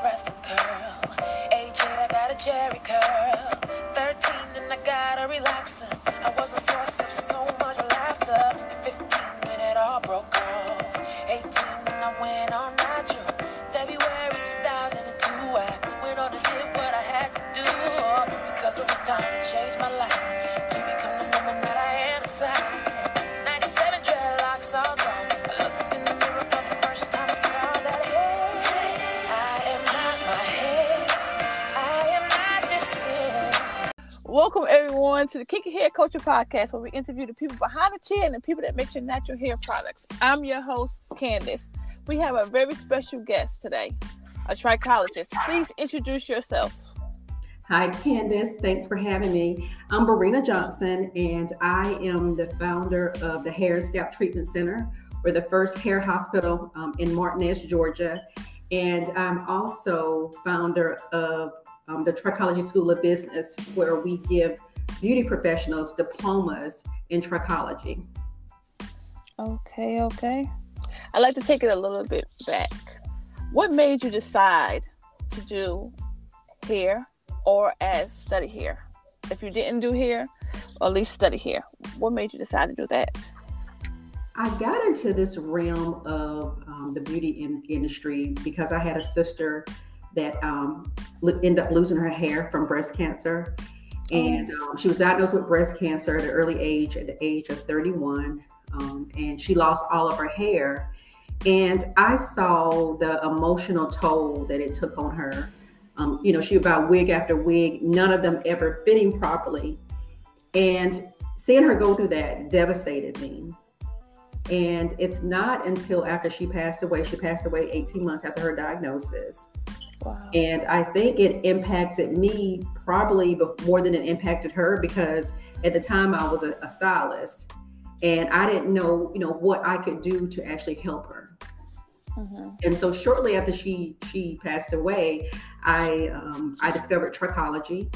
Press curl. 8, I got a Jheri curl. 13 and I got a relaxer. I was a source of so much laughter. At 15 when it all broke off. 18 and I went all natural. February 2002, I went on and did what I had to do. Because it was time to change my life. Welcome everyone to the Kinky Hair Kulture Podcast, where we interview the people behind the chair and the people that make your natural hair products. I'm your host, Candace. We have a very special guest today, a trichologist. Please introduce yourself. Hi, Candace. Thanks for having me. I'm Beurena Johnson, and I am the founder of the Hair Scalp Treatment Center. We're the first hair hospital um, in Martinez, Georgia. And I'm also founder of um, the Trichology School of Business, where we give beauty professionals diplomas in trichology. Okay, okay. I'd like to take it a little bit back. What made you decide to do hair or as study hair? If you didn't do hair, or at least study hair, what made you decide to do that? I got into this realm of um, the beauty in- industry because I had a sister that um, ended up losing her hair from breast cancer. And um, she was diagnosed with breast cancer at an early age, at the age of 31. Um, and she lost all of her hair. And I saw the emotional toll that it took on her. Um, you know, she would buy wig after wig, none of them ever fitting properly. And seeing her go through that devastated me. And it's not until after she passed away, she passed away 18 months after her diagnosis. Wow. And I think it impacted me probably more than it impacted her because at the time I was a, a stylist and I didn't know, you know, what I could do to actually help her. Mhm. And so shortly after she she passed away, I um, I discovered trichology,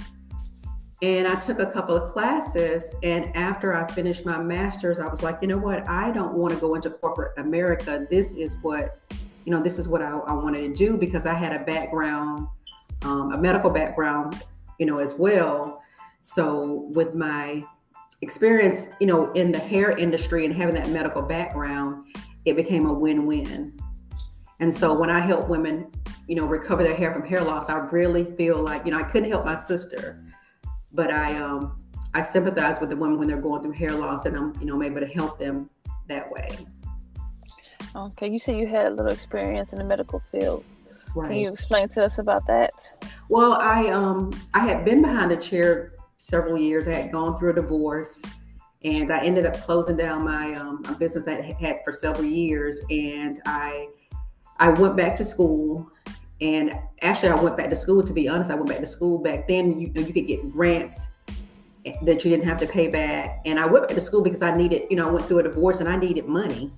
and I took a couple of classes. And after I finished my master's, I was like, you know what? I don't want to go into corporate America. This is what you know. This is what I, I wanted to do because I had a background, um, a medical background, you know, as well. So with my experience, you know, in the hair industry and having that medical background, it became a win-win. And so when I help women, you know, recover their hair from hair loss, I really feel like, you know, I couldn't help my sister, but I um I sympathize with the women when they're going through hair loss and I'm, you know, I'm able to help them that way. Okay, you said you had a little experience in the medical field. Right. Can you explain to us about that? Well, I um I had been behind the chair several years. I had gone through a divorce, and I ended up closing down my um business I had had for several years, and I I went back to school. And actually, I went back to school. To be honest, I went back to school back then. You you could get grants that you didn't have to pay back, and I went back to school because I needed. You know, I went through a divorce and I needed money.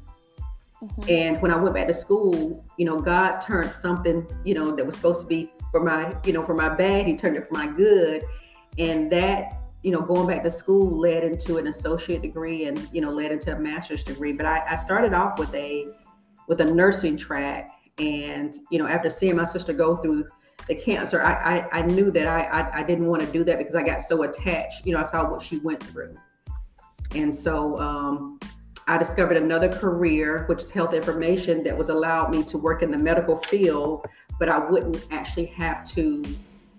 Mhm. And when I went back to school, you know, God turned something, you know, that was supposed to be for my, you know, for my bad, He turned it for my good. And that, you know, going back to school led into an associate degree and, you know, led into a master's degree. But I, I started off with a with a nursing track. And, you know, after seeing my sister go through the cancer, I I, I knew that I, I I didn't want to do that because I got so attached. You know, I saw what she went through. And so um I discovered another career, which is health information, that was allowed me to work in the medical field, but I wouldn't actually have to,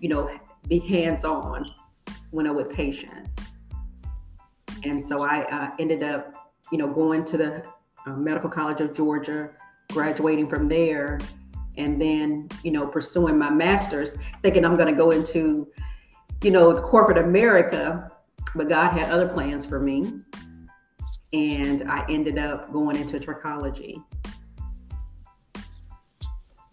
you know, be hands-on when I'm with patients. And so I uh, ended up, you know, going to the uh, Medical College of Georgia, graduating from there, and then, you know, pursuing my master's, thinking I'm going to go into, you know, corporate America. But God had other plans for me and I ended up going into trichology.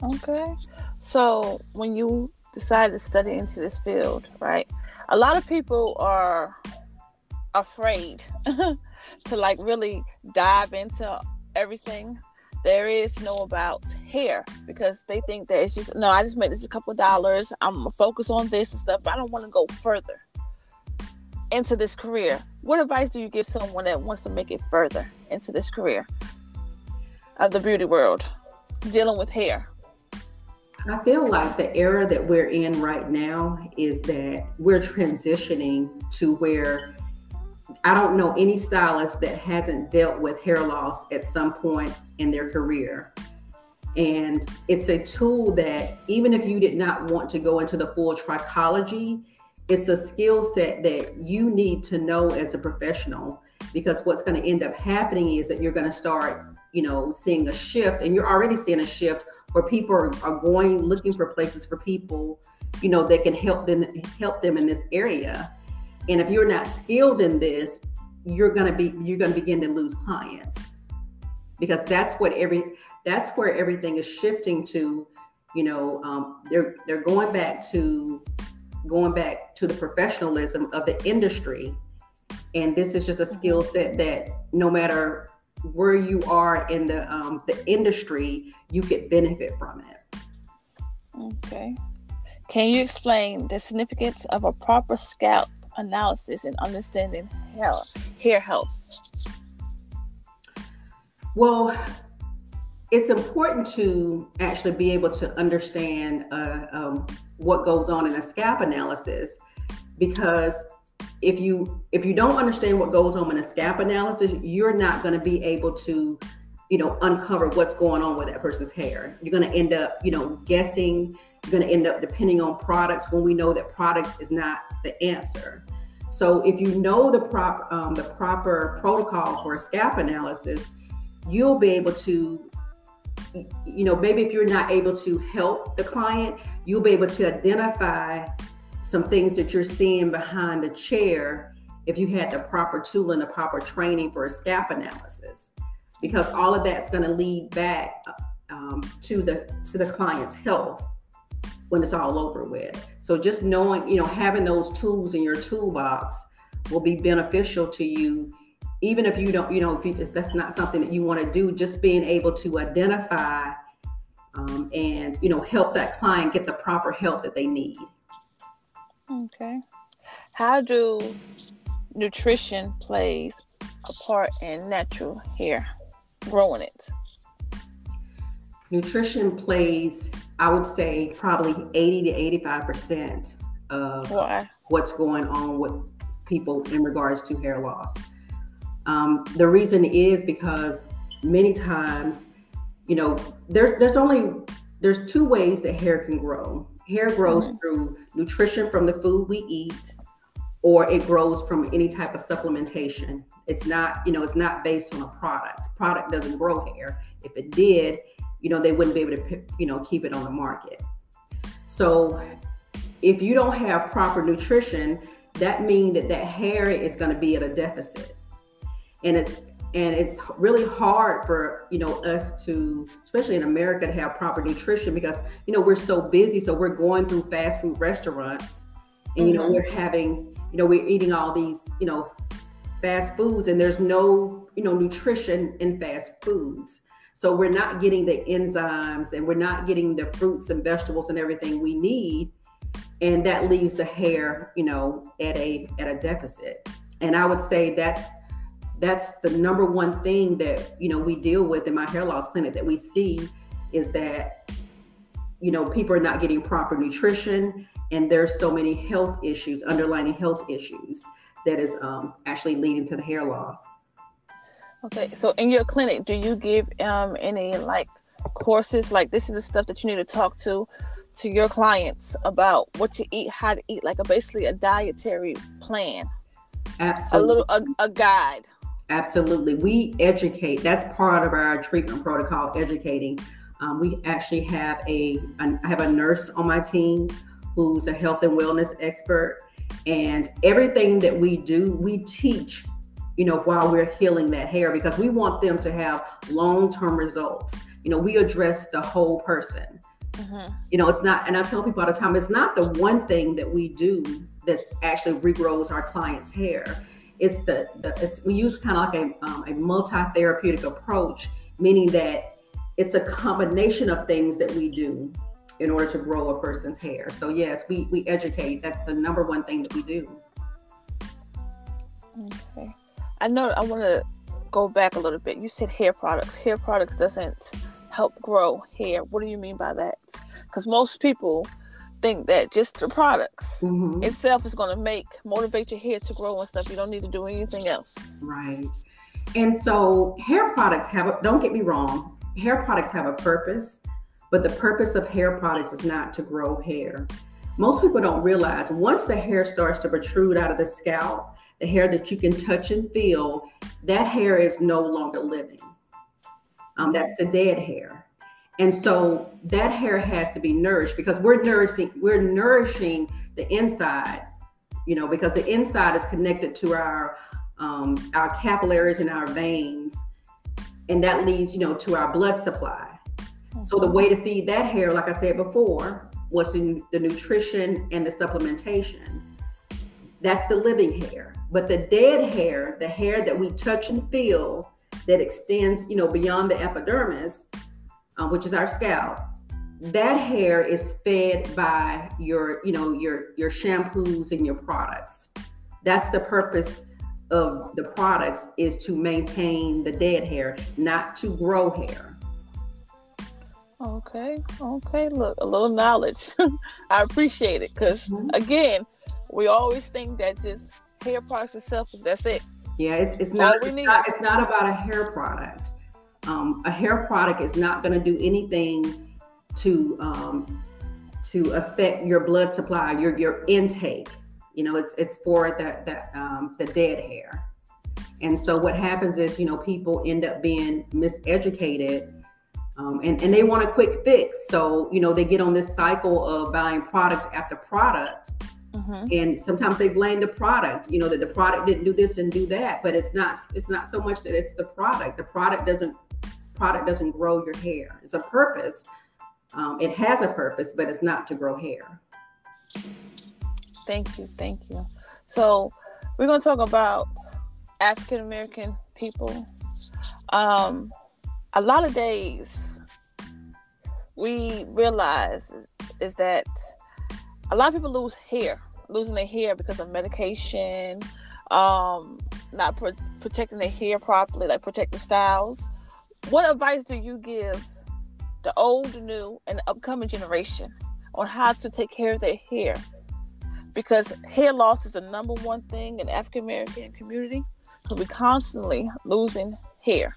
Okay. So when you decided to study into this field, right? A lot of people are afraid to like really dive into everything there is know about hair because they think that it's just no, I just made this a couple dollars. I'm gonna focus on this and stuff, but I don't want to go further into this career. What advice do you give someone that wants to make it further into this career of the beauty world, dealing with hair? I feel like the era that we're in right now is that we're transitioning to where I don't know any stylist that hasn't dealt with hair loss at some point in their career. And it's a tool that, even if you did not want to go into the full trichology, it's a skill set that you need to know as a professional because what's going to end up happening is that you're going to start, you know, seeing a shift, and you're already seeing a shift where people are, are going looking for places for people, you know, that can help them help them in this area. And if you're not skilled in this, you're gonna be you're gonna begin to lose clients because that's what every that's where everything is shifting to. You know, um, they're they're going back to going back to the professionalism of the industry, and this is just a skill set that no matter where you are in the um, the industry, you could benefit from it. Okay. Can you explain the significance of a proper scalp analysis and understanding health, hair health? Well, it's important to actually be able to understand uh, um, what goes on in a scalp analysis because if you if you don't understand what goes on in a scalp analysis, you're not going to be able to, you know, uncover what's going on with that person's hair. You're going to end up, you know, guessing. You're going to end up depending on products when we know that products is not the answer. So if you know the prop um, the proper protocol for a scalp analysis, you'll be able to, you know, maybe if you're not able to help the client, you'll be able to identify some things that you're seeing behind the chair if you had the proper tool and the proper training for a scalp analysis. Because all of that's going to lead back um, to the to the client's health when it's all over with. So just knowing you know having those tools in your toolbox will be beneficial to you even if you don't you know if, you, if that's not something that you want to do just being able to identify um, and you know help that client get the proper help that they need Okay. How do nutrition plays a part in natural hair growing it? Nutrition plays, I would say, probably 80 to 85% of Why? what's going on with people in regards to hair loss. Um, the reason is because many times, you know, there, there's only there's two ways that hair can grow. Hair grows mm-hmm. through nutrition from the food we eat, or it grows from any type of supplementation. It's not, you know, it's not based on a product. Product doesn't grow hair. If it did, you know, they wouldn't be able to, you know, keep it on the market. So if you don't have proper nutrition, that means that that hair is going to be at a deficit. And it's and it's really hard for you know us to especially in america to have proper nutrition because you know we're so busy. So we're going through fast food restaurants and you know mm-hmm. we're having you know we're eating all these you know fast foods and there's no you know nutrition in fast foods. So we're not getting the enzymes and we're not getting the fruits and vegetables and everything we need. And that leaves the hair you know at a at a deficit. And i would say that's that's the number one thing that you know we deal with in my hair loss clinic that we see is that you know people are not getting proper nutrition and there's so many health issues underlying health issues that is um, actually leading to the hair loss. Okay so in your clinic do you give um, any like courses? Like this is the stuff that you need to talk to to your clients about what to eat how to eat like a basically a dietary plan. Absolutely a little a, a guide Absolutely. We educate. That's part of our treatment protocol, educating. Um, we actually have a, a I have a nurse on my team who's a health and wellness expert. And everything that we do, we teach, you know, while we're healing that hair because we want them to have long-term results. You know, we address the whole person. Mm-hmm. You know, it's not, and I tell people all the time, it's not the one thing that we do that actually regrows our clients' hair it's the, the it's we use kind of like a, um, a multi-therapeutic approach, meaning that it's a combination of things that we do in order to grow a person's hair. So yes, we we educate. That's the number one thing that we do. Okay, I know. I want to go back a little bit. You said hair products. Hair products doesn't help grow hair. What do you mean by that? because most people think that just the products Mhm. itself is going to make motivate your hair to grow and stuff. You don't need to do anything else. Right. And so hair products have a, don't get me wrong, hair products have a purpose, but the purpose of hair products is not to grow hair. Most people don't realize once the hair starts to protrude out of the scalp, the hair that you can touch and feel, that hair is no longer living. Um, that's the dead hair. And so that hair has to be nourished because we're nourishing, we're nourishing the inside, you know, because the inside is connected to our um, our capillaries and our veins, and that leads, you know, to our blood supply. So the way to feed that hair, like I said before, was the, the nutrition and the supplementation. That's the living hair. But the dead hair, the hair that we touch and feel, that extends, you know, beyond the epidermis, uh, which is our scalp, that hair is fed by your, you know, your your shampoos and your products. That's the purpose of the products is to maintain the dead hair, not to grow hair. Okay, okay. Look, a little knowledge. I appreciate it because Mhm. again, we always think that just hair products itself is that's it. Yeah, it's, it's not. we It's need. not, it's not about a hair product. Um, a hair product is not going to do anything to um, to affect your blood supply, your your intake. You know, it's it's for that that um, the dead hair. And so what happens is, you know, people end up being miseducated. Um, and, and they want a quick fix. So, you know, they get on this cycle of buying product after product Mm-hmm. and sometimes they blame the product you know that the product didn't do this and do that but it's not it's not so much that it's the product the product doesn't product doesn't grow your hair it's a purpose um, it has a purpose but it's not to grow hair Thank you, thank you. So we're gonna talk about African American people. Um, a lot of days we realize is, is that a lot of people lose hair, losing their hair because of medication, um, not pro- protecting their hair properly, like protective styles. What advice do you give the old, the new, and the upcoming generation on how to take care of their hair? because hair loss is the number one thing in African American community. So we're constantly losing hair.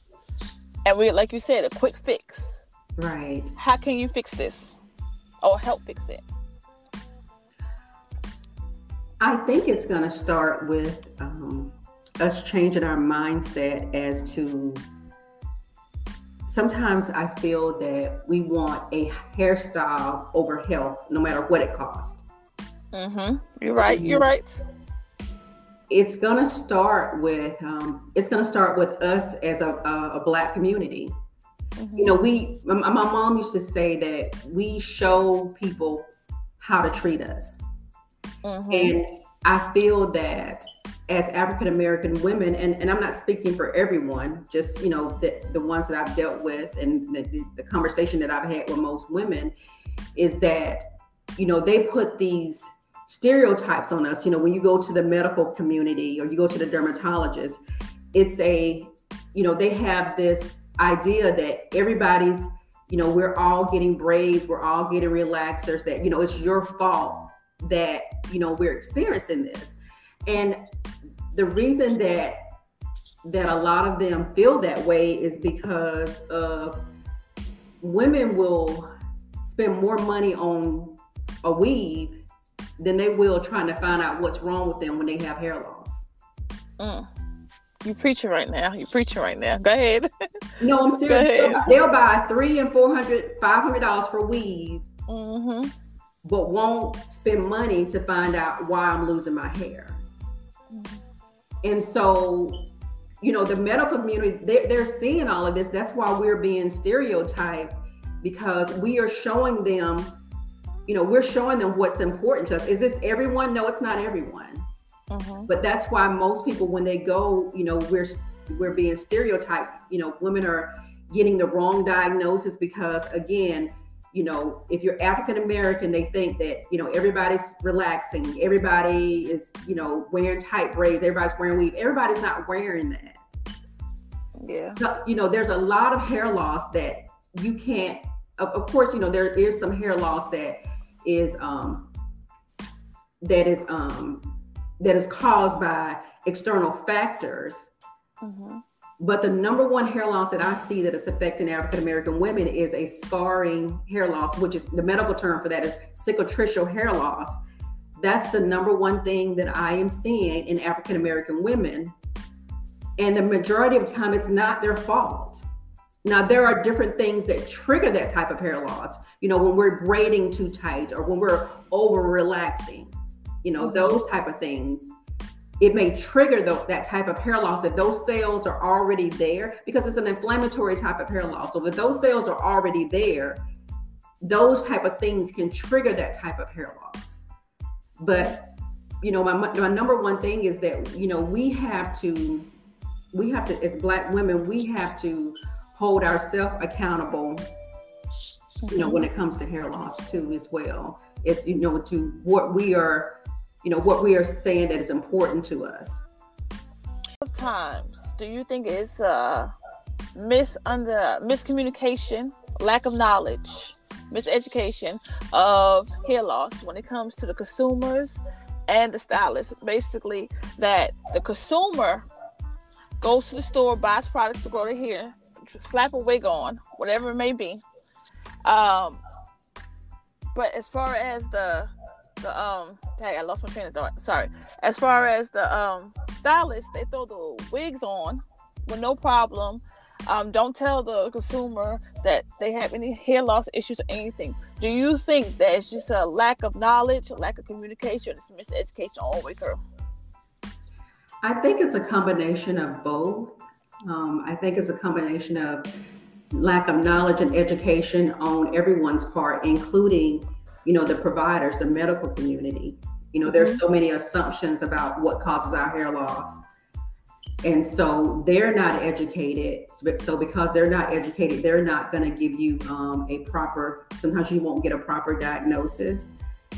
And we like you said, a quick fix. right How can you fix this? Or help fix it? i think it's going to start with um, us changing our mindset as to sometimes i feel that we want a hairstyle over health no matter what it costs Mm-hmm. You're right. You're right. it's gonna start with um, it's gonna start with us as a, a, a black community. Mhm. You know, we my, my mom used to say that we show people how to treat us, Mhm. and I feel that as African American women, and, and I'm not speaking for everyone, just you know the the ones that I've dealt with and the, the, conversation that I've had with most women, is that you know they put these stereotypes on us. You know, when you go to the medical community or you go to the dermatologist, it's a, you know, they have this idea that everybody's, you know, we're all getting braids, we're all getting relaxers, that, you know, it's your fault that, you know, we're experiencing this. And the reason that that a lot of them feel that way is because of women will spend more money on a weave than they will trying to find out what's wrong with them when they have hair loss. Mm. You preaching right now. You preaching right now. Go ahead. No, I'm serious. They'll, buy- they'll buy three and four hundred, five hundred dollars for weave, Mm-hmm. but won't spend money to find out why I'm losing my hair. And so, you know, the medical community, they're, they're seeing all of this. That's why we're being stereotyped because we are showing them, you know, we're showing them what's important to us. Is this everyone? No, it's not everyone. Mm-hmm. But that's why most people, when they go, you know, we're we're being stereotyped. You know, women are getting the wrong diagnosis because, again, you know, if you're African American, they think that you know everybody's relaxing, everybody is, you know, wearing tight braids, everybody's wearing weave. Everybody's not wearing that. Yeah. So, you know, there's a lot of hair loss that you can't of, of course, you know, there is some hair loss that is um that is um that is caused by external factors. Mhm. But the number one hair loss that I see that is affecting African American women is a scarring hair loss, which is the medical term for that is cicatricial hair loss. That's the number one thing that I am seeing in African American women. And the majority of the time, it's not their fault. Now, there are different things that trigger that type of hair loss. You know, when we're braiding too tight or when we're over relaxing, you know, Mhm. those type of things it may trigger tho- that type of hair loss if those cells are already there because it's an inflammatory type of hair loss. So if those cells are already there those type of things can trigger that type of hair loss. But you know my, my number one thing is that you know we have to we have to as black women we have to hold ourselves accountable you know when it comes to hair loss too as well. It's you know to what we are you know what we are saying that is important to us. Times do you think it's uh mis under miscommunication lack of knowledge miseducation of hair loss when it comes to the consumers and the stylists? Basically that the consumer goes to the store buys products to grow their hair slap a wig on whatever it may be. Um but as far as the the um hey, I lost my train of thought. Sorry. As far as the um stylists, they throw the wigs on with no problem. Um, don't tell the consumer that they have any hair loss issues or anything. Do you think that it's just a lack of knowledge, a lack of communication, it's miseducation all the way through? i think it's a combination of both um, i think it's a combination of lack of knowledge and education on everyone's part including you know the providers the medical community. You know there's so many assumptions about what causes our hair loss. And so they're not educated so because they're not educated they're not going to give you um, a proper sometimes you won't get a proper diagnosis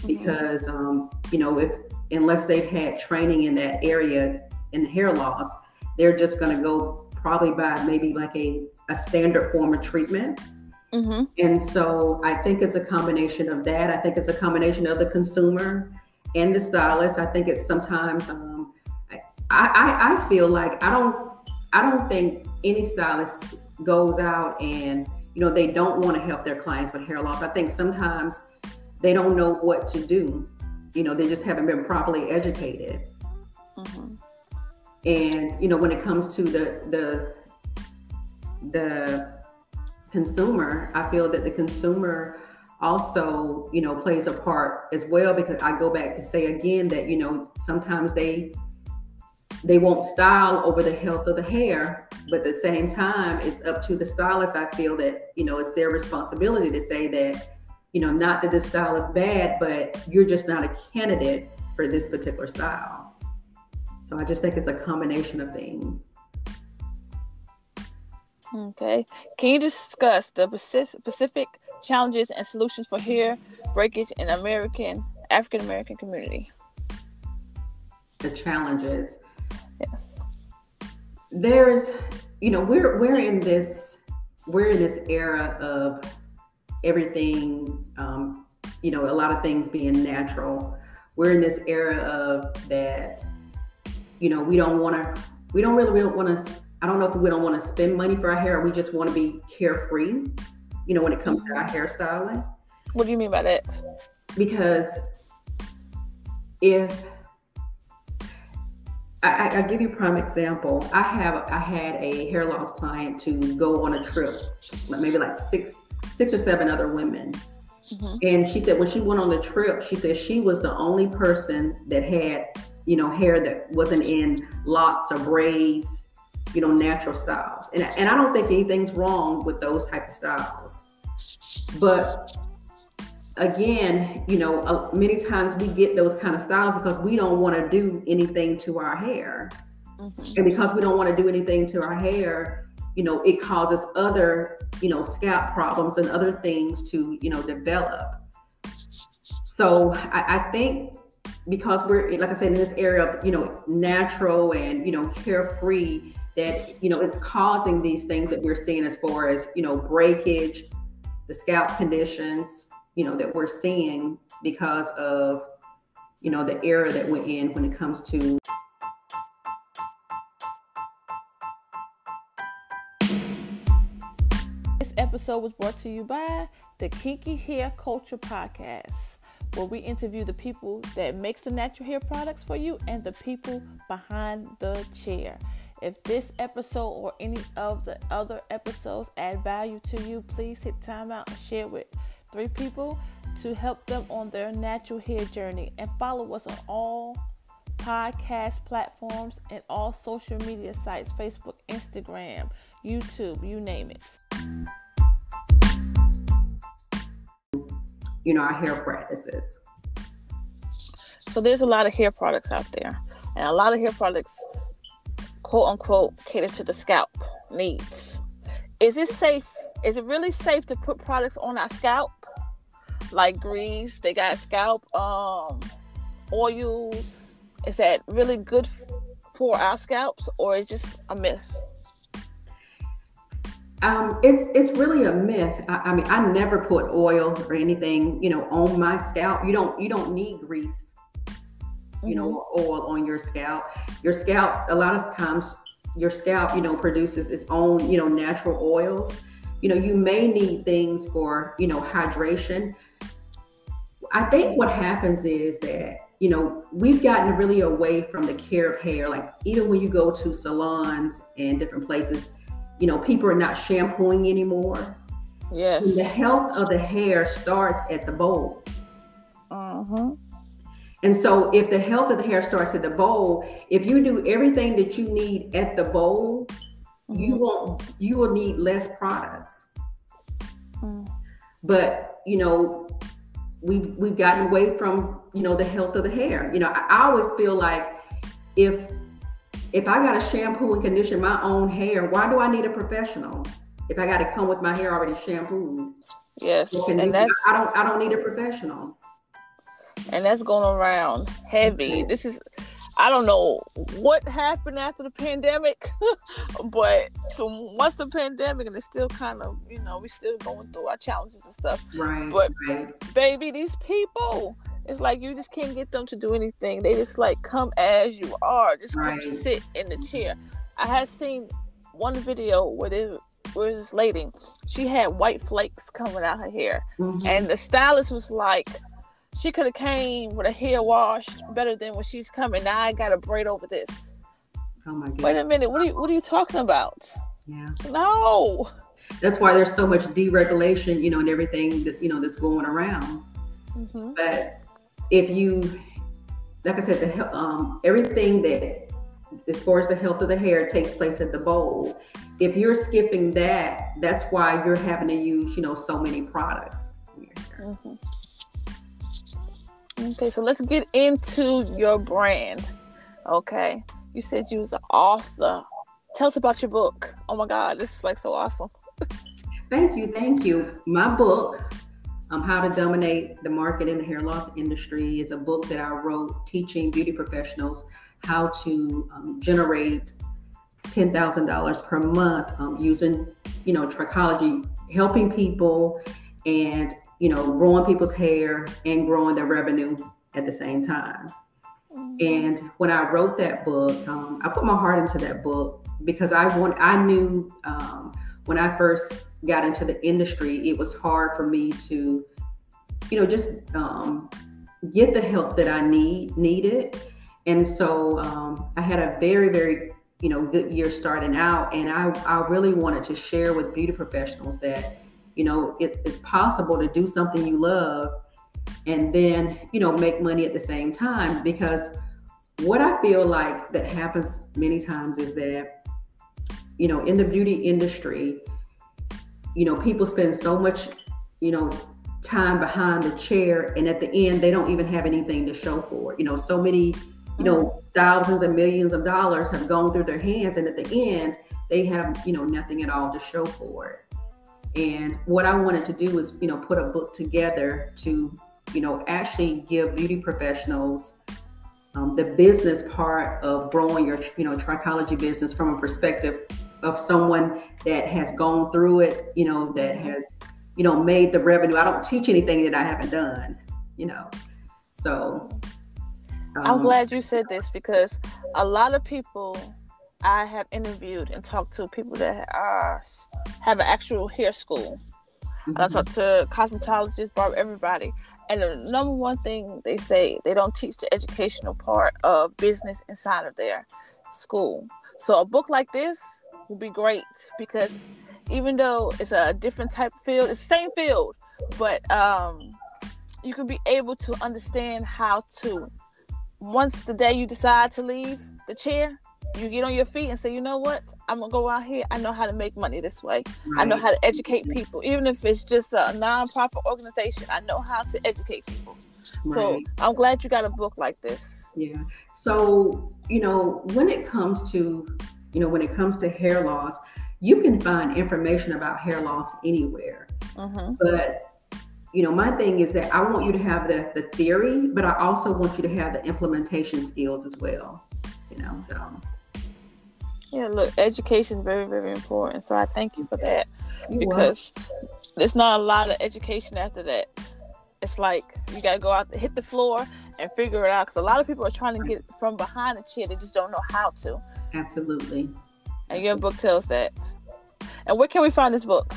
because um, you know if unless they've had training in that area in hair loss they're just going to go probably by maybe like a, a standard form of treatment Mm-hmm. and so I think it's a combination of that. I think it's a combination of the consumer and the stylist. I think it's sometimes um, I, I I feel like I don't I don't think any stylist goes out and you know they don't want to help their clients with hair loss. I think sometimes they don't know what to do. You know, they just haven't been properly educated. Mm-hmm. And you know, when it comes to the the the consumer, I feel that the consumer also, you know, plays a part as well because I go back to say again that, you know, sometimes they they won't style over the health of the hair, but at the same time, it's up to the stylist. I feel that, you know, it's their responsibility to say that, you know, not that this style is bad, but you're just not a candidate for this particular style. So I just think it's a combination of things. Okay. Can you discuss the specific challenges and solutions for hair breakage in American African American community? The challenges. Yes. there's you know we're we're in this we're in this era of everything um you know a lot of things being natural we're in this era of that you know we don't want to we don't really, really want to i don't know if we don't want to spend money for our hair we just want to be carefree you know when it comes to our hairstyling What do you mean by that? because if I, I, give you a prime example. I have I had a hair loss client to go on a trip, like maybe like six six or seven other women. Mhm. And she said when she went on the trip, she said she was the only person that had, you know, hair that wasn't in locks or braids, you know, natural styles. And, and I don't think anything's wrong with those type of styles. But again, you know, uh, many times we get those kind of styles because we don't want to do anything to our hair. Mhm. And because we don't want to do anything to our hair, you know, it causes other, you know, scalp problems and other things to, you know, develop. So I, I think because we're, like I said, in this area of, you know, natural and, you know, carefree, that, you know, it's causing these things that we're seeing as far as, you know, breakage, the scalp conditions, you know, that we're seeing because of, you know, the era that we're in when it comes to This episode was brought to you by the Kinky Hair Kulture Podcast, where we interview the people that makes the natural hair products for you and the people behind the chair. If this episode or any of the other episodes add value to you, please hit time out and share with three people to help them on their natural hair journey and follow us on all podcast platforms and all social media sites Facebook, Instagram, YouTube, you name it. you know our hair practices. So there's a lot of hair products out there, and a lot of hair products, quote unquote, cater to the scalp needs. Is it safe? Is it really safe to put products on our scalp, like grease? They got scalp um, oils. Is that really good for our scalps, or is just a myth? Um, it's it's really a myth. I, I mean, I never put oil or anything, you know, on my scalp. You don't you don't need grease, you know, oil on your scalp. Your scalp, a lot of times, your scalp, you know, produces its own, you know, natural oils. You know, you may need things for, you know, hydration. I think what happens is that you know we've gotten really away from the care of hair. Like even when you go to salons and different places you know, people are not shampooing anymore. Yes. And the health of the hair starts at the bowl. Uh-huh. And so if the health of the hair starts at the bowl, if you do everything that you need at the bowl, mm-hmm. you won't you will need less products. Mm. But you know, we've we've gotten away from, you know, the health of the hair. You know, I, I always feel like if if I got to shampoo and condition my own hair, why do I need a professional? If I got to come with my hair already shampooed. Yes, and that's I don't I don't need a professional. And that's going around heavy. This is I don't know what happened after the pandemic, but so once the pandemic and it's still kind of, you know, we still going through our challenges and stuff. Right. But right. baby, these people, it's like you just can't get them to do anything. They just like come as you are. Just right. come sit in the chair. I had seen one video where there was this lady. She had white flakes coming out her hair, mm-hmm. and the stylist was like, she could have came with a hair washed better than when she's coming. Now I got to braid over this. Oh my god! Wait a minute. What are you What are you talking about? Yeah. No. That's why there's so much deregulation, you know, and everything that you know that's going around. Mm-hmm. But if you, like I said, the um, everything that as far as the health of the hair takes place at the bowl. If you're skipping that, that's why you're having to use, you know, so many products. Mm-hmm. Okay, so let's get into your brand. Okay, you said you was an author. Tell us about your book. Oh my God, this is like so awesome. thank you, thank you. My book um, How to Dominate the Market in the Hair Loss Industry is a book that I wrote teaching beauty professionals how to um, generate $10,000 per month um, using, you know, trichology, helping people and, you know, growing people's hair and growing their revenue at the same time. Mm-hmm. And when I wrote that book, um, I put my heart into that book because I want, I knew um, when I first got into the industry, it was hard for me to, you know, just um, get the help that I need needed. And so um, I had a very, very, you know, good year starting out, and I, I really wanted to share with beauty professionals that, you know, it, it's possible to do something you love and then, you know, make money at the same time. Because what I feel like that happens many times is that, you know, in the beauty industry, you know, people spend so much, you know, time behind the chair and at the end they don't even have anything to show for it. You know, so many, you know, mm-hmm. thousands and millions of dollars have gone through their hands and at the end they have, you know, nothing at all to show for it. And what I wanted to do was, you know, put a book together to, you know, actually give beauty professionals um, the business part of growing your, you know, trichology business from a perspective of someone that has gone through it, you know, that mm-hmm. has you know, made the revenue. I don't teach anything that I haven't done, you know. So um, I'm glad you said this because a lot of people I have interviewed and talked to people that are have an actual hair school. Mm-hmm. I talked to cosmetologists, barber, everybody. And the number one thing they say they don't teach the educational part of business inside of their school. So a book like this will be great because even though it's a different type of field, it's the same field, but um, you can be able to understand how to once the day you decide to leave the chair, you get on your feet and say, you know what? I'm gonna go out here. I know how to make money this way. Right. I know how to educate people, even if it's just a non-profit organization. I know how to educate people. Right. So I'm glad you got a book like this. Yeah. So you know, when it comes to, you know, when it comes to hair loss, you can find information about hair loss anywhere. Mm-hmm. But you know, my thing is that I want you to have the, the theory, but I also want you to have the implementation skills as well. You know, so yeah, look, education is very, very important. So I thank you for that. Because there's not a lot of education after that. It's like you gotta go out, hit the floor, and figure it out. Because a lot of people are trying to get from behind the chair, they just don't know how to. Absolutely. And your book tells that. And where can we find this book?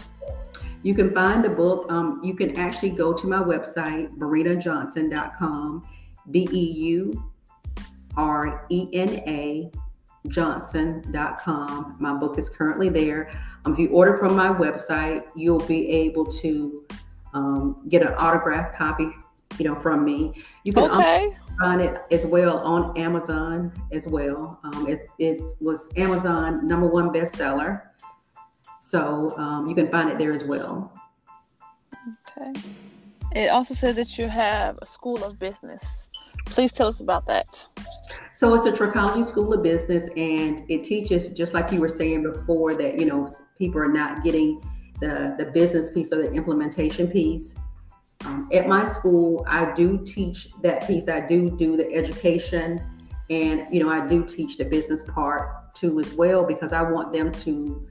You can find the book. Um, you can actually go to my website, beurenajohnson.com, B E U R E N A johnson.com. My book is currently there. Um, if you order from my website, you'll be able to um, get an autographed copy, you know, from me. You can okay. find it as well on Amazon as well. Um, it, it was Amazon number one bestseller. So um, you can find it there as well. Okay. It also said that you have a school of business. Please tell us about that. So it's a Trichology School of Business, and it teaches just like you were saying before that you know people are not getting the the business piece or the implementation piece. Um, at my school, I do teach that piece. I do do the education, and you know I do teach the business part too as well because I want them to,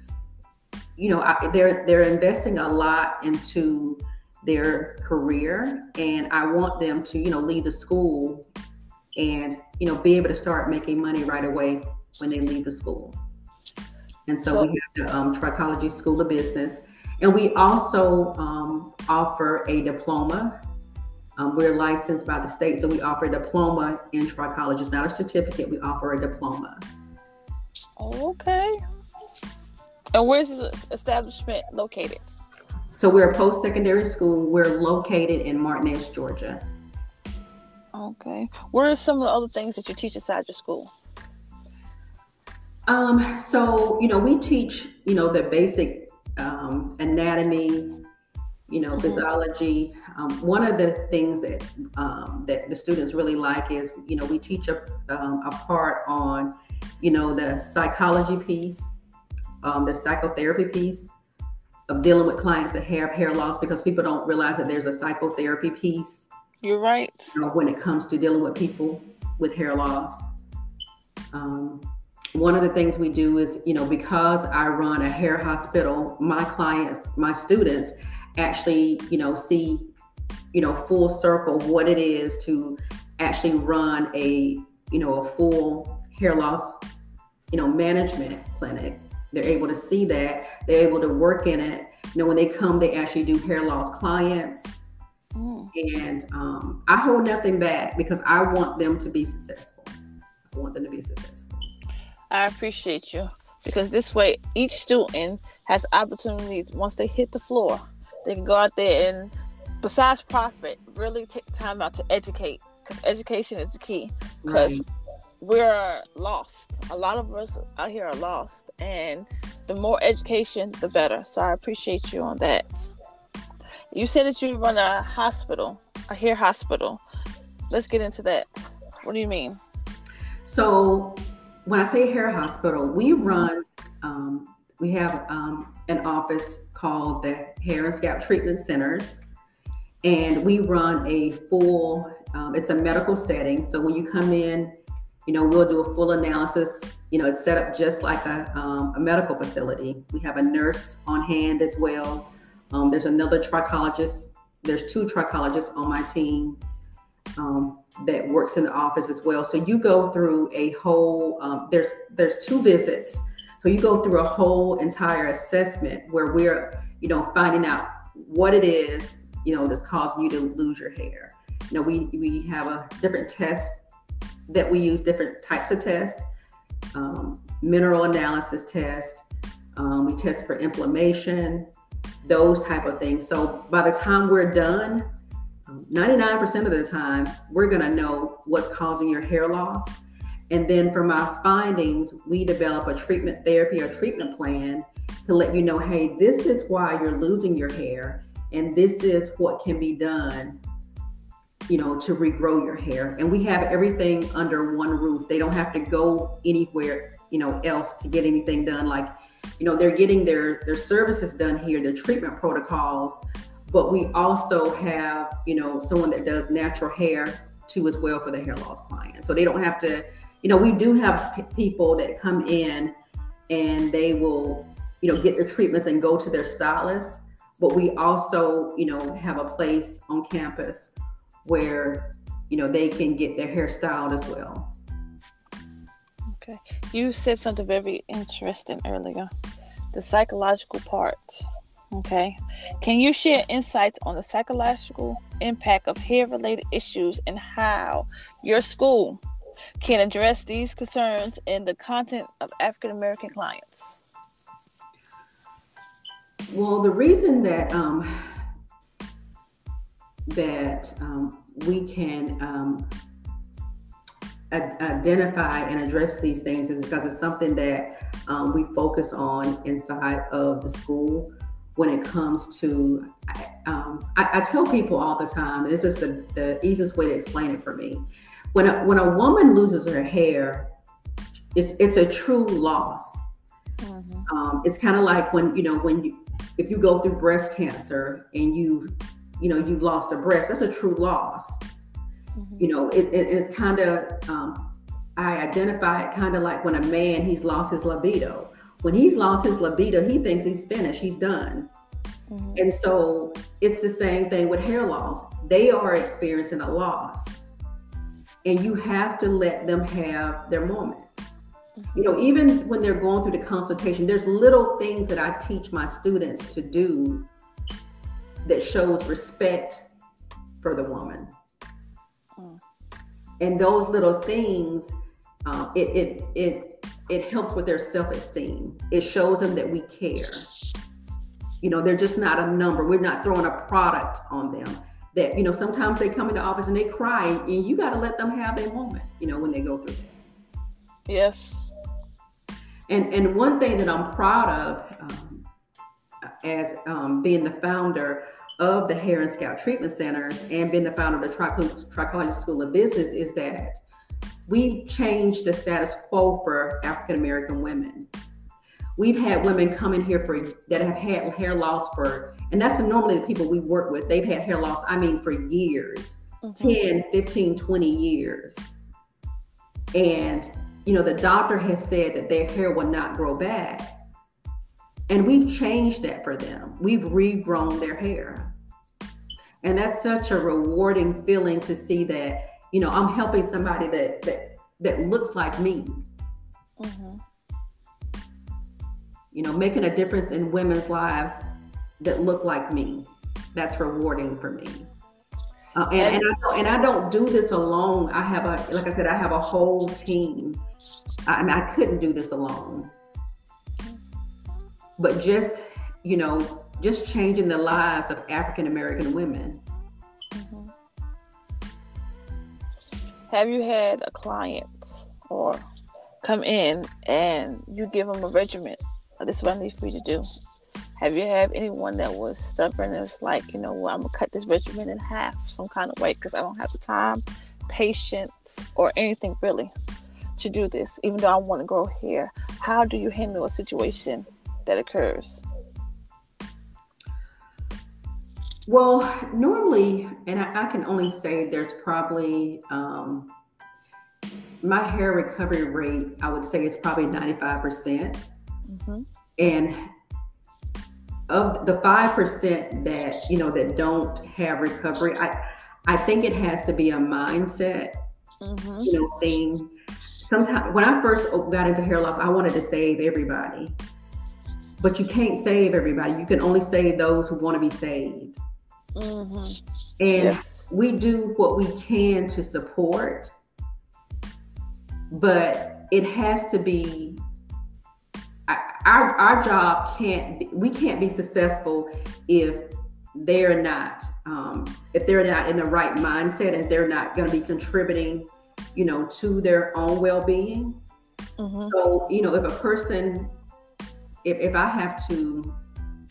you know, I, they're they're investing a lot into their career and I want them to, you know, leave the school and, you know, be able to start making money right away when they leave the school. And so, so we have the um, Trichology School of Business. And we also um, offer a diploma. Um, we're licensed by the state, so we offer a diploma in trichology. It's not a certificate, we offer a diploma. Okay. And where's the establishment located? So we're a post-secondary school. We're located in Martinez, Georgia. Okay. What are some of the other things that you teach inside your school? Um, so you know, we teach, you know, the basic um, anatomy, you know, mm-hmm. physiology. Um, one of the things that um, that the students really like is, you know, we teach a, um, a part on, you know, the psychology piece, um, the psychotherapy piece, of dealing with clients that have hair loss because people don't realize that there's a psychotherapy piece. You're right. You know, when it comes to dealing with people with hair loss. Um, one of the things we do is, you know, because I run a hair hospital, my clients, my students actually, you know, see, you know, full circle what it is to actually run a, you know, a full hair loss, you know, management clinic they're able to see that. They're able to work in it. You know, when they come, they actually do hair loss clients. Mm. And um, I hold nothing back because I want them to be successful. I want them to be successful. I appreciate you because this way each student has opportunities once they hit the floor. They can go out there and, besides profit, really take time out to educate because education is the key. Because right we're lost. A lot of us out here are lost, and the more education, the better. So I appreciate you on that. You said that you run a hospital, a hair hospital. Let's get into that. What do you mean? So, when I say hair hospital, we run, um, we have um, an office called the Hair and Scalp Treatment Centers, and we run a full. Um, it's a medical setting. So when you come in, you know, we'll do a full analysis. You know, it's set up just like a, um, a medical facility. We have a nurse on hand as well. Um, there's another trichologist. There's two trichologists on my team um, that works in the office as well. So you go through a whole. Um, there's there's two visits. So you go through a whole entire assessment where we're you know finding out what it is you know that's causing you to lose your hair. You know we we have a different test that we use different types of tests, um, mineral analysis test. Um, we test for inflammation, those type of things. So by the time we're done, 99% of the time, we're going to know what's causing your hair loss. And then from our findings, we develop a treatment therapy or treatment plan to let you know hey, this is why you're losing your hair, and this is what can be done you know to regrow your hair. And we have everything under one roof. They don't have to go anywhere you know else to get anything done. Like you know they're getting their their services done here their treatment protocols. But we also have you know someone that does natural hair too as well for the hair loss client. So they don't have to you know we do have p- people that come in and they will you know get their treatments and go to their stylist. But we also you know have a place on campus where you know they can get their hair styled as well okay you said something very interesting earlier the psychological part Okay. Can you share insights on the psychological impact of hair related issues and how your school can address these concerns in the content of African American clients? Well, the reason that um, that um, we can um, identify and address these things is because it's something that um, we focus on inside of the school when it comes to um, I, I, tell people all the time this is the, the easiest way to explain it for me when a, when a woman loses her hair it's it's a true loss mm-hmm. um, it's kind of like when you know when you if you go through breast cancer and you you know you've lost a breast that's a true loss mm-hmm. you know it, it, it's kind of um, i identify it kind of like when a man he's lost his libido when he's lost his libido, he thinks he's finished, he's done. Mm-hmm. And so it's the same thing with hair loss. They are experiencing a loss. And you have to let them have their moment. You know, even when they're going through the consultation, there's little things that I teach my students to do that shows respect for the woman. Mm. And those little things, uh, it, it, it it helps with their self-esteem. It shows them that we care. You know, they're just not a number. We're not throwing a product on them. That, you know, sometimes they come into office and they cry and you got to let them have their moment, you know, when they go through that. Yes. And and one thing that I'm proud of um, as um, being the founder of the Hair and Scalp Treatment Centers and being the founder of the Trichology School of Business is that we've changed the status quo for African American women. We've had women come in here for that have had hair loss for, and that's normally the people we work with. They've had hair loss, I mean, for years mm-hmm. 10, 15, 20 years. And, you know, the doctor has said that their hair will not grow back. And we've changed that for them. We've regrown their hair. And that's such a rewarding feeling to see that you know i'm helping somebody that that that looks like me mm-hmm. you know making a difference in women's lives that look like me that's rewarding for me uh, and, and, I, and I don't do this alone. I have a, like I said, I have a whole team. I, I mean, I couldn't do this alone. But just, you know, just changing the lives of African American women mm-hmm. have you had a client or come in and you give them a regimen? Oh, this is what I need for you to do. Have you had anyone that was stubborn and was like, you know what, I'm gonna cut this regimen in half some kind of way because I don't have the time, patience, or anything really to do this, even though I want to grow hair. How do you handle a situation that occurs? Well, normally, and I, I, can only say there's probably um, my hair recovery rate, I would say it's probably 95%. percent mm hmm And of the five percent that you know that don't have recovery, I I think it has to be a mindset, Mm-hmm. you know, thing. Sometimes when I first got into hair loss, I wanted to save everybody, but you can't save everybody. You can only save those who want to be saved, Mm-hmm. and Yes. we do what we can to support, but it has to be our our job can't be, we can't be successful if they're not um, if they're not in the right mindset and they're not going to be contributing you know to their own well-being Mm-hmm. so you know if a person if, if i have to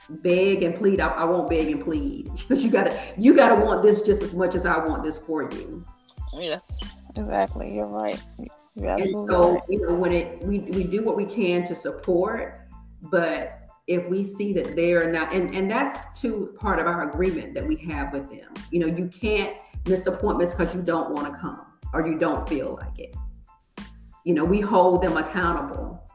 beg and plead I, I won't beg and plead because you gotta you gotta want this just as much as i want this for you Yes. Exactly. You're right. You're and so right. you know when it we, we do what we can to support but if we see that they are not and and that's too part of our agreement that we have with them you know you can't miss appointments because you don't want to come or you don't feel like it you know we hold them accountable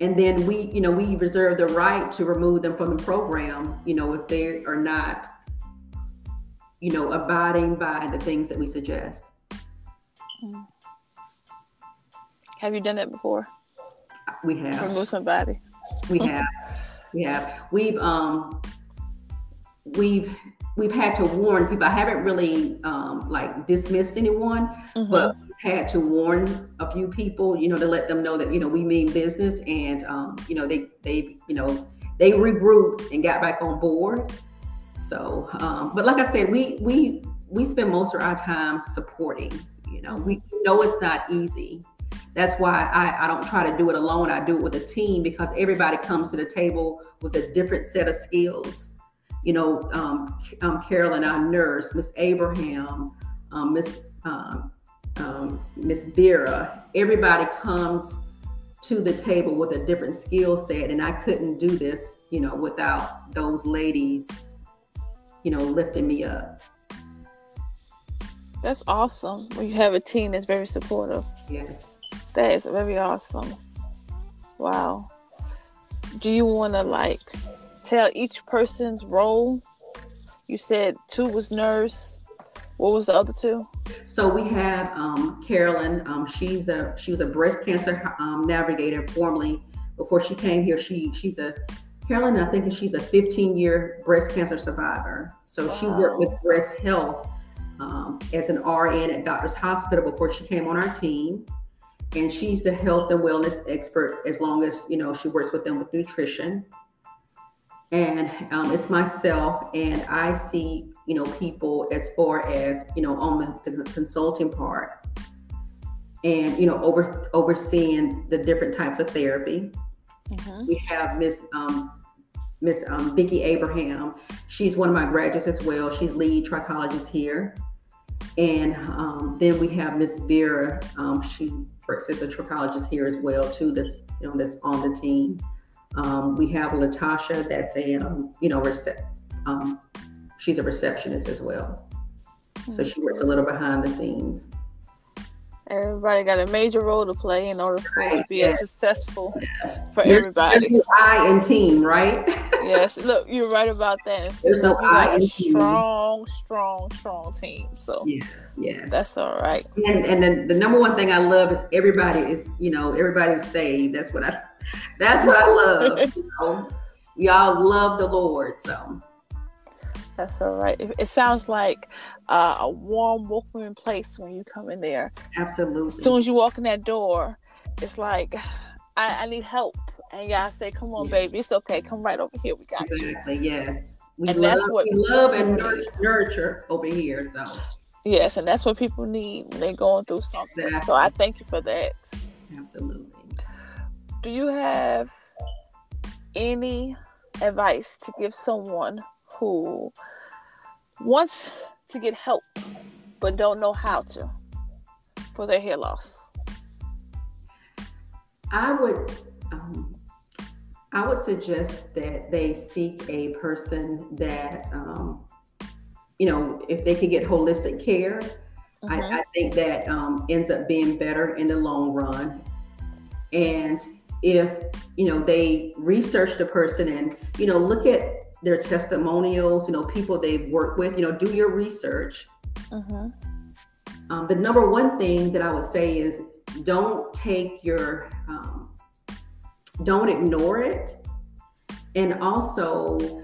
and then we you know we reserve the right to remove them from the program you know if they are not you know abiding by the things that we suggest Have you done that before? we have Remove somebody. We have, we have. We've um, we've we've had to warn people. I haven't really um, like dismissed anyone, Mhm. but had to warn a few people. You know, to let them know that you know we mean business, and um, you know they they you know they regrouped and got back on board. So, um, but like I said, we we we spend most of our time supporting. You know, we know it's not easy. That's why I, I don't try to do it alone. I do it with a team because everybody comes to the table with a different set of skills. You know, um, um, Carolyn, our nurse, Miss Abraham, um, Miss um, um, Miss Vera, everybody comes to the table with a different skill set, and I couldn't do this, you know, without those ladies, you know, lifting me up. That's awesome. When you have a team that's very supportive. Yes. That is very awesome. Wow. Do you want to like tell each person's role? You said two was nurse. What was the other two? So we have um, Carolyn. Um, she's a she was a breast cancer um, navigator formerly. Before she came here, she she's a Carolyn. I think she's a 15 year breast cancer survivor. So she worked with breast health um, as an RN at Doctors Hospital before she came on our team. And she's the health and wellness expert as long as you know she works with them with nutrition. And um, it's myself, and I see you know people as far as you know on the, the consulting part. And you know over overseeing the different types of therapy. Mhm. we have miss um miss um vicki abraham. She's one of my graduates as well. She's lead trichologist here. And um, then we have miss vera um, she works as a trichologist here as well too that's you know that's on the team um, we have latasha that's a um, you know recep- um, she's a receptionist as well. So she works a little behind the scenes. Everybody got a major role to play in order for it to be yes. as successful for There's- everybody. There's no I in team, right? yes, look, you're right about that. And There's no I a team. strong, strong, strong team. So yes, yes. that's all right. and and then the number one thing I love is everybody is you know everybody's saved. That's what I that's what I love. you know, we all love the Lord, so That's all right. It, sounds like uh, a warm, welcoming place when you come in there. absolutely. As soon as you walk in that door, it's like, I, I need help. And y'all say, come on, Yeah. baby. It's okay. Come right over here. We got you. exactly, yes. We And love, that's what- we love and nurture, nurture over here. So Yes, and that's what people need when they're going through something. So I thank you for that. absolutely. Do you have any advice to give someone who wants to get help but don't know how to for their hair loss? I would um, I would suggest that they seek a person that um, you know if they could get holistic care. Mhm. I, I think that um, ends up being better in the long run. And if you know they research the person and you know look at their testimonials, you know people they've worked with, you know do your research. Mm-hmm. Um, the number one thing that I would say is don't take your um, don't ignore it and also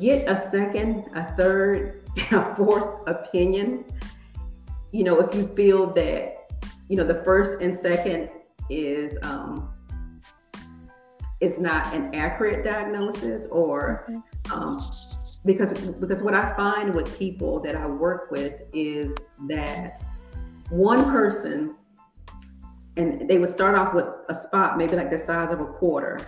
get a second a third a fourth opinion you know if you feel that you know the first and second is um it's not an accurate diagnosis or um because because what i find with people that i work with is that one person and they would start off with a spot maybe like the size of a quarter.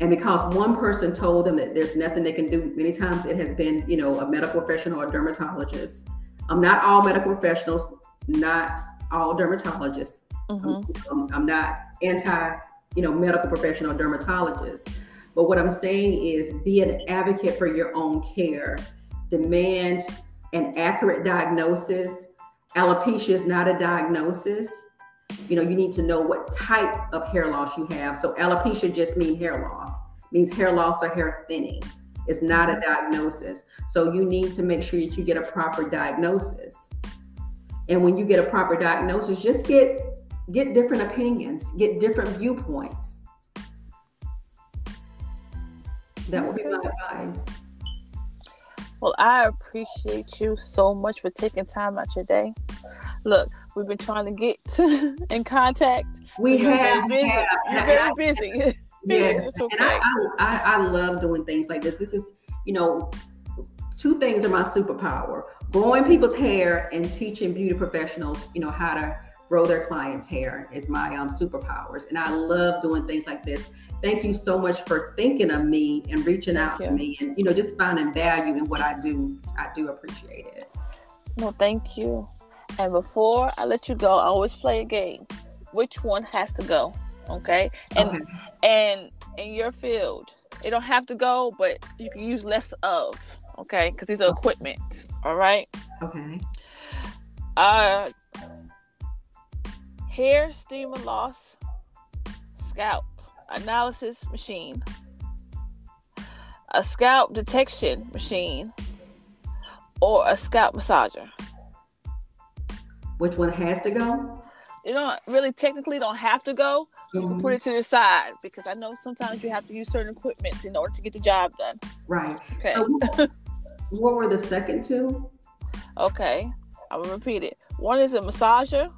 And because one person told them that there's nothing they can do many times it has been you know a medical professional or a dermatologist. I'm not all medical professionals not all dermatologists. Mm-hmm. I'm, I'm not anti you know medical professional dermatologist but what i'm saying is be an advocate for your own care demand an accurate diagnosis alopecia is not a diagnosis you know, you need to know what type of hair loss you have. So alopecia just means hair loss, means hair loss or hair thinning. It's not a diagnosis. So you need to make sure that you get a proper diagnosis. And when you get a proper diagnosis, just get get different opinions, get different viewpoints. That would be my advice. Well, I appreciate you so much for taking time out your day. Look, we've been trying to get in contact. We have, very busy. have You're very busy. Yes, and okay. I, I, I love doing things like this. This is, you know, two things are my superpower: growing people's hair and teaching beauty professionals, you know, how to grow their clients' hair is my um superpowers. And I love doing things like this. Thank you so much for thinking of me and reaching out to me, and you know, just finding value in what I do. I do appreciate it. No, thank you. And before I let you go, I always play a game. Which one has to go? Okay. And Okay. and in your field, it don't have to go, but you can use less of. Okay, because these are equipment. All right. Okay. Uh, hair steamer loss, scalp analysis machine, a scalp detection machine, or a scalp massager. Which one has to go? You don't really technically don't have to go. You can put mm-hmm. it to the side because I know sometimes you have to use certain equipment in order to get the job done. Right. Okay. So what, were the second two? Okay. I will repeat it. One is a massager,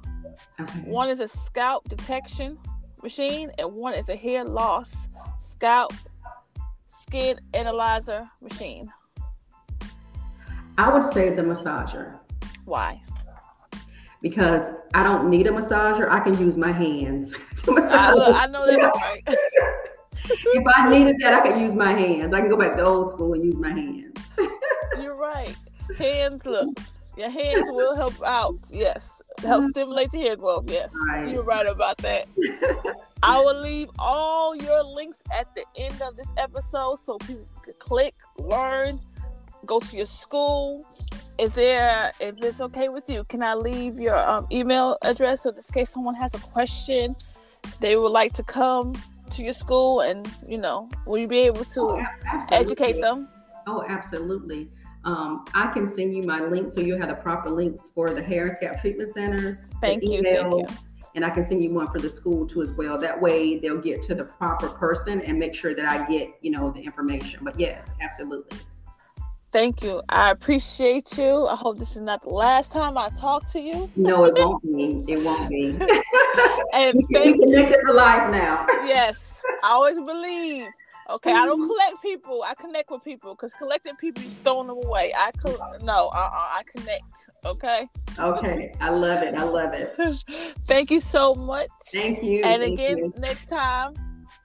Okay. one is a scalp detection machine, and one is a hair loss scalp skin analyzer machine. I would say the massager. Why? because I don't need a massager. I can use my hands to I, look, I know that's right. if I needed that, I could use my hands. I can go back to old school and use my hands. You're right. Hands, look. Your hands will help out. Yes. Help stimulate the hair growth. Yes. Right. You're right about that. I will leave all your links at the end of this episode so people can click, learn, go to your school. Is there, if it's okay with you, can I leave your um, email address so in case someone has a question, they would like to come to your school and, you know, will you be able to Oh, educate them? Oh, absolutely. Um, I can send you my link so you have the proper links for the hair and scalp treatment centers. Thank you. Thank you. And I can send you one for the school too as well. That way they'll get to the proper person and make sure that I get, you know, the information. But yes, absolutely. Thank you. I appreciate you. I hope this is not the last time I talk to you. No, it won't be. It won't be. And we thank connected for life now. yes, I always believe. Okay, I don't collect people. I connect with people because collecting people, you stone them away. I co- no, uh, uh, I connect. Okay. Okay, I love it. I love it. Thank you so much. Thank you. And Thank again, you. next time.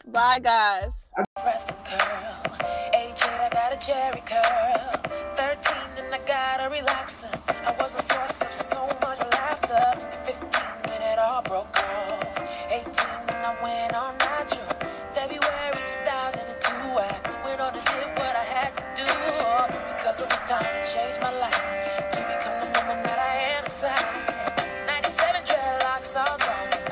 Bye, guys. Press curl. AJ, I got a Jheri curl. 13 and I got a relaxer. I was a source of so much laughter. At 15 when it all broke off. 18 and I went on natural. Baby, do. I went on and did what I had to do oh, because it was time to change my life to become the woman that I am inside. 97 dreadlocks all gone.